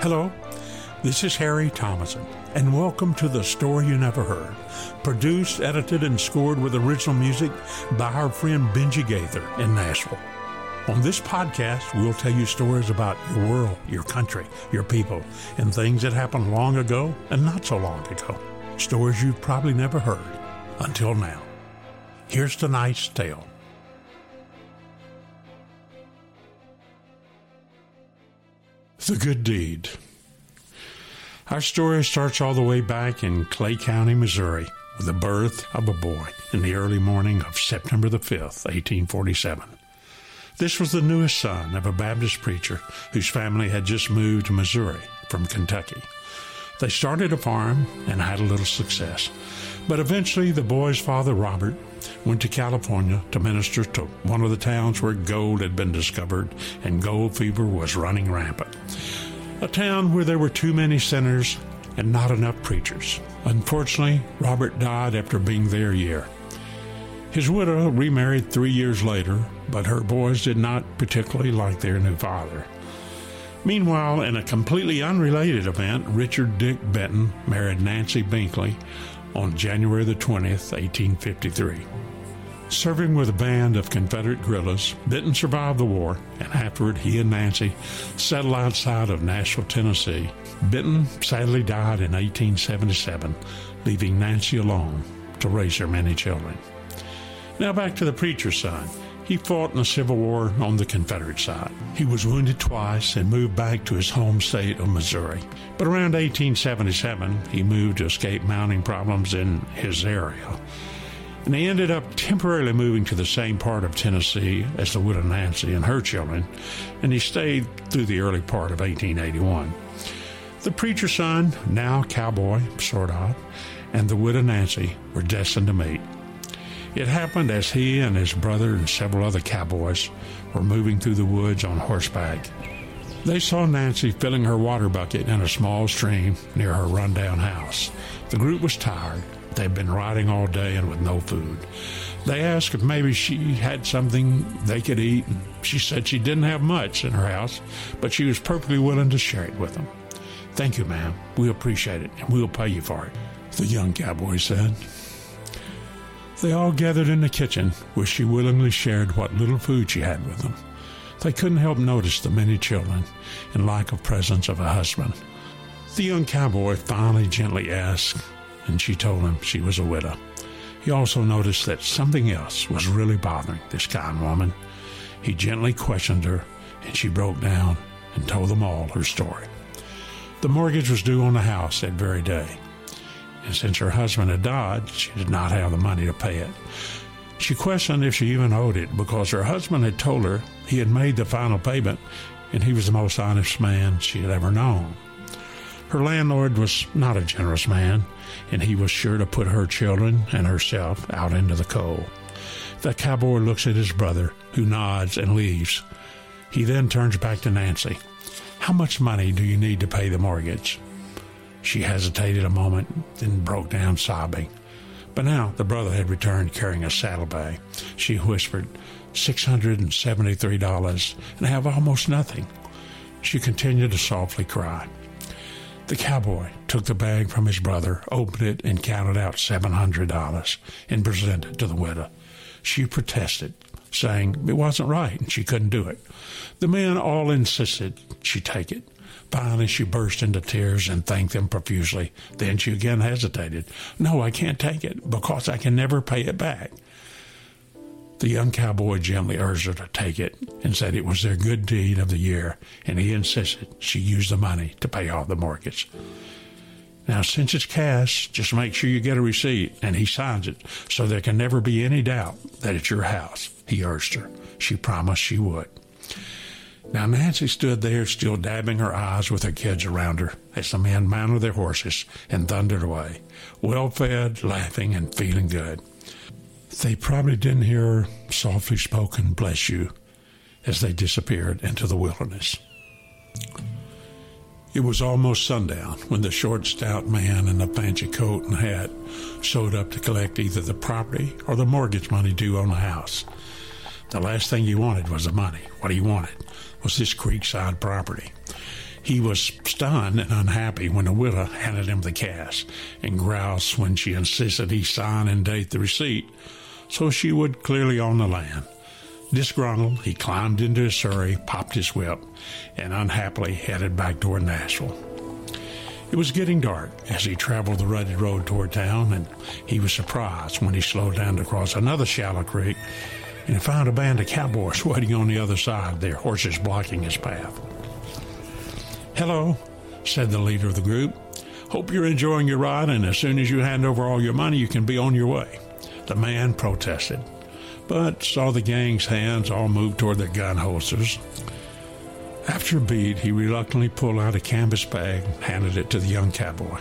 Hello, this is Harry Thomason, and welcome to The Story You Never Heard, produced, edited, and scored with original music by our friend Benji Gaither in Nashville. On this podcast, we'll tell you stories about your world, your country, your people, and things that happened long ago and not so long ago. Stories you've probably never heard until now. Here's tonight's tale. The Good Deed. Our story starts all the way back in Clay County, Missouri, with the birth of a boy in the early morning of September the 5th, 1847. This was the newest son of a Baptist preacher whose family had just moved to Missouri from Kentucky. They started a farm and had a little success. But eventually, the boy's father, Robert, went to California to minister to one of the towns where gold had been discovered and gold fever was running rampant. A town where there were too many sinners and not enough preachers. Unfortunately, Robert died after being there a year. His widow remarried three years later, but her boys did not particularly like their new father. Meanwhile, in a completely unrelated event, Richard Dick Benton married Nancy Binkley on January the 20th, 1853. Serving with a band of Confederate guerrillas, Benton survived the war, and afterward he and Nancy settled outside of Nashville, Tennessee. Benton sadly died in 1877, leaving Nancy alone to raise her many children. Now back to the preacher's son. He fought in the Civil War on the Confederate side. He was wounded twice and moved back to his home state of Missouri. But around 1877, he moved to escape mounting problems in his area. And he ended up temporarily moving to the same part of Tennessee as the widow Nancy and her children, and he stayed through the early part of 1881. The preacher's son, now cowboy, sort of, and the widow Nancy were destined to meet. It happened as he and his brother and several other cowboys were moving through the woods on horseback. They saw Nancy filling her water bucket in a small stream near her rundown house. The group was tired. They'd been riding all day and with no food. They asked if maybe she had something they could eat. She said she didn't have much in her house, but she was perfectly willing to share it with them. Thank you, ma'am. We appreciate it, and we'll pay you for it, the young cowboy said. They all gathered in the kitchen, where she willingly shared what little food she had with them. They couldn't help notice the many children and lack of presence of a husband. The young cowboy finally gently asked, and she told him she was a widow. He also noticed that something else was really bothering this kind woman. He gently questioned her, and she broke down and told them all her story. The mortgage was due on the house that very day and since her husband had died, she did not have the money to pay it. She questioned if she even owed it because her husband had told her he had made the final payment and he was the most honest man she had ever known. Her landlord was not a generous man, and he was sure to put her children and herself out into the cold. The cowboy looks at his brother, who nods and leaves. He then turns back to Nancy. How much money do you need to pay the mortgage? She hesitated a moment, then broke down sobbing. But now the brother had returned carrying a saddlebag. She whispered, $673 and I have almost nothing. She continued to softly cry. The cowboy took the bag from his brother, opened it, and counted out $700 and presented it to the widow. She protested, saying it wasn't right and she couldn't do it. The men all insisted she take it. Finally, she burst into tears and thanked them profusely. Then she again hesitated. No, I can't take it because I can never pay it back. The young cowboy gently urged her to take it and said it was their good deed of the year, and he insisted she use the money to pay off the mortgage. Now, since it's cash, just make sure you get a receipt, and he signs it so there can never be any doubt that it's your house, he urged her. She promised she would. Now, Nancy stood there, still dabbing her eyes with her kids around her, as the men mounted their horses and thundered away, well fed, laughing, and feeling good. They probably didn't hear softly spoken, bless you, as they disappeared into the wilderness. It was almost sundown when the short, stout man in the fancy coat and hat showed up to collect either the property or the mortgage money due on the house. The last thing he wanted was the money. What he wanted was this creekside property. He was stunned and unhappy when the widow handed him the cash and groused when she insisted he sign and date the receipt so she would clearly own the land. Disgruntled, he climbed into his surrey, popped his whip, and unhappily headed back toward Nashville. It was getting dark as he traveled the rutted road toward town, and he was surprised when he slowed down to cross another shallow creek and he found a band of cowboys waiting on the other side, their horses blocking his path. Hello, said the leader of the group. Hope you're enjoying your ride, and as soon as you hand over all your money, you can be on your way. The man protested, but saw the gang's hands all move toward their gun holsters. After a beat, he reluctantly pulled out a canvas bag and handed it to the young cowboy,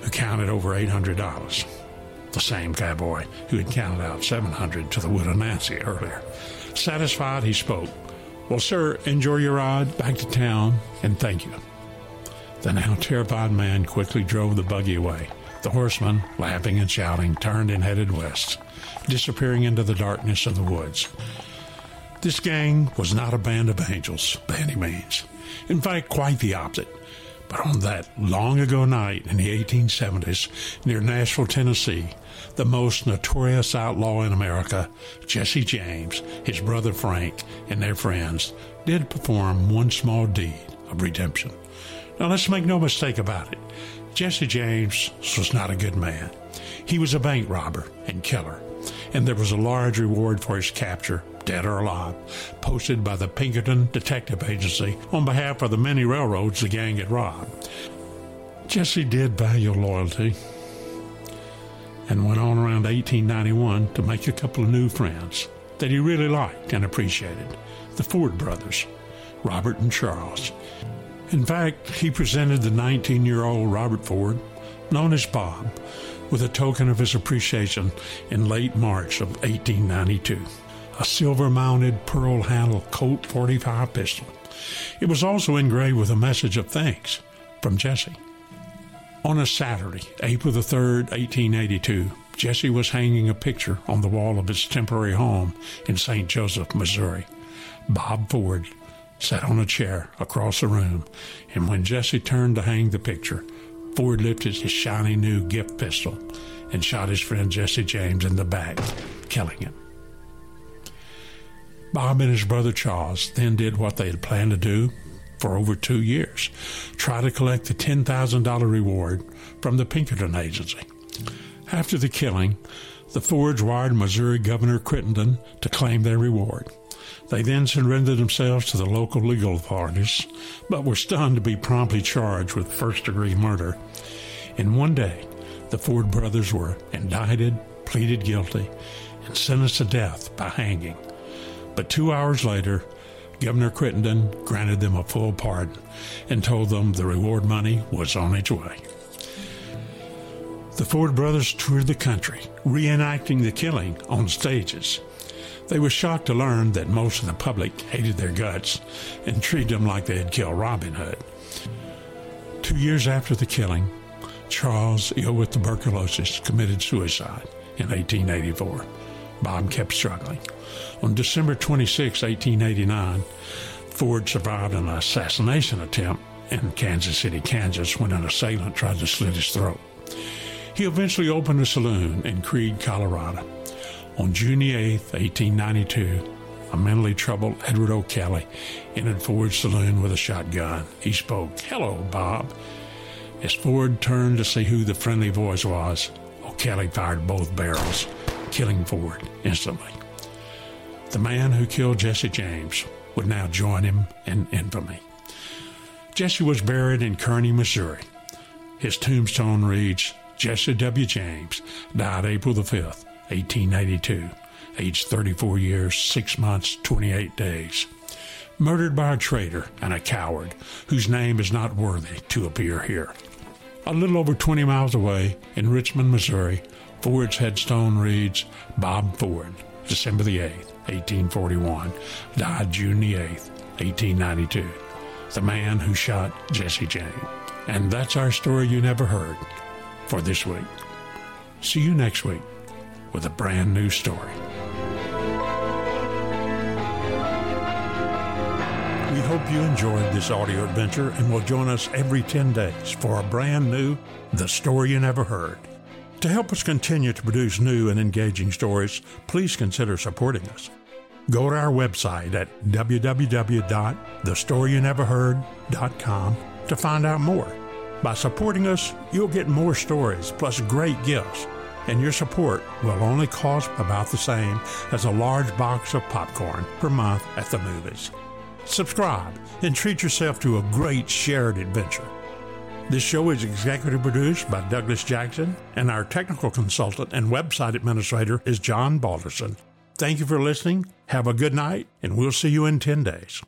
who counted over $800. The same cowboy who had counted out 700 to the widow Nancy earlier. Satisfied, he spoke. Well, sir, enjoy your ride back to town, and thank you. The now terrified man quickly drove the buggy away. The horseman, laughing and shouting, turned and headed west, disappearing into the darkness of the woods. This gang was not a band of angels by any means. In fact, quite the opposite. But on that long ago night in the 1870s near Nashville, Tennessee, the most notorious outlaw in America, Jesse James, his brother Frank, and their friends did perform one small deed of redemption. Now let's make no mistake about it. Jesse James was not a good man. He was a bank robber and killer, and there was a large reward for his capture, dead or alive, posted by the Pinkerton Detective Agency on behalf of the many railroads the gang had robbed. Jesse did value loyalty and went on around 1891 to make a couple of new friends that he really liked and appreciated the Ford brothers, Robert and Charles. In fact, he presented the 19 year old Robert Ford, known as Bob, with a token of his appreciation in late March of 1892 a silver mounted pearl handled Colt 45 pistol. It was also engraved with a message of thanks from Jesse. On a Saturday, April the 3rd, 1882, Jesse was hanging a picture on the wall of his temporary home in St. Joseph, Missouri. Bob Ford sat on a chair across the room, and when Jesse turned to hang the picture, Ford lifted his shiny new gift pistol and shot his friend Jesse James in the back, killing him. Bob and his brother Charles then did what they had planned to do for over two years try to collect the $10,000 reward from the Pinkerton Agency. After the killing, the Fords wired Missouri Governor Crittenden to claim their reward. They then surrendered themselves to the local legal authorities, but were stunned to be promptly charged with first degree murder. In one day, the Ford brothers were indicted, pleaded guilty, and sentenced to death by hanging. But two hours later, Governor Crittenden granted them a full pardon and told them the reward money was on its way. The Ford brothers toured the country, reenacting the killing on stages. They were shocked to learn that most of the public hated their guts and treated them like they had killed Robin Hood. Two years after the killing, Charles, ill with tuberculosis, committed suicide in 1884. Bob kept struggling. On December 26, 1889, Ford survived an assassination attempt in Kansas City, Kansas, when an assailant tried to slit his throat. He eventually opened a saloon in Creede, Colorado. On June 8, 1892, a mentally troubled Edward O'Kelly entered Ford's saloon with a shotgun. He spoke, Hello, Bob. As Ford turned to see who the friendly voice was, O'Kelly fired both barrels, killing Ford instantly. The man who killed Jesse James would now join him in infamy. Jesse was buried in Kearney, Missouri. His tombstone reads Jesse W. James died April the 5th, 1882, aged 34 years, 6 months, 28 days. Murdered by a traitor and a coward whose name is not worthy to appear here. A little over 20 miles away in Richmond, Missouri, Ford's headstone reads Bob Ford, December the 8th, 1841, died June the 8th, 1892. The man who shot Jesse James. And that's our story you never heard for this week. See you next week with a brand new story. We hope you enjoyed this audio adventure and will join us every 10 days for a brand new The Story You Never Heard. To help us continue to produce new and engaging stories, please consider supporting us. Go to our website at www.thestoryyouneverheard.com to find out more. By supporting us, you'll get more stories plus great gifts, and your support will only cost about the same as a large box of popcorn per month at the movies. Subscribe and treat yourself to a great shared adventure. This show is executive produced by Douglas Jackson, and our technical consultant and website administrator is John Balderson. Thank you for listening. Have a good night, and we'll see you in 10 days.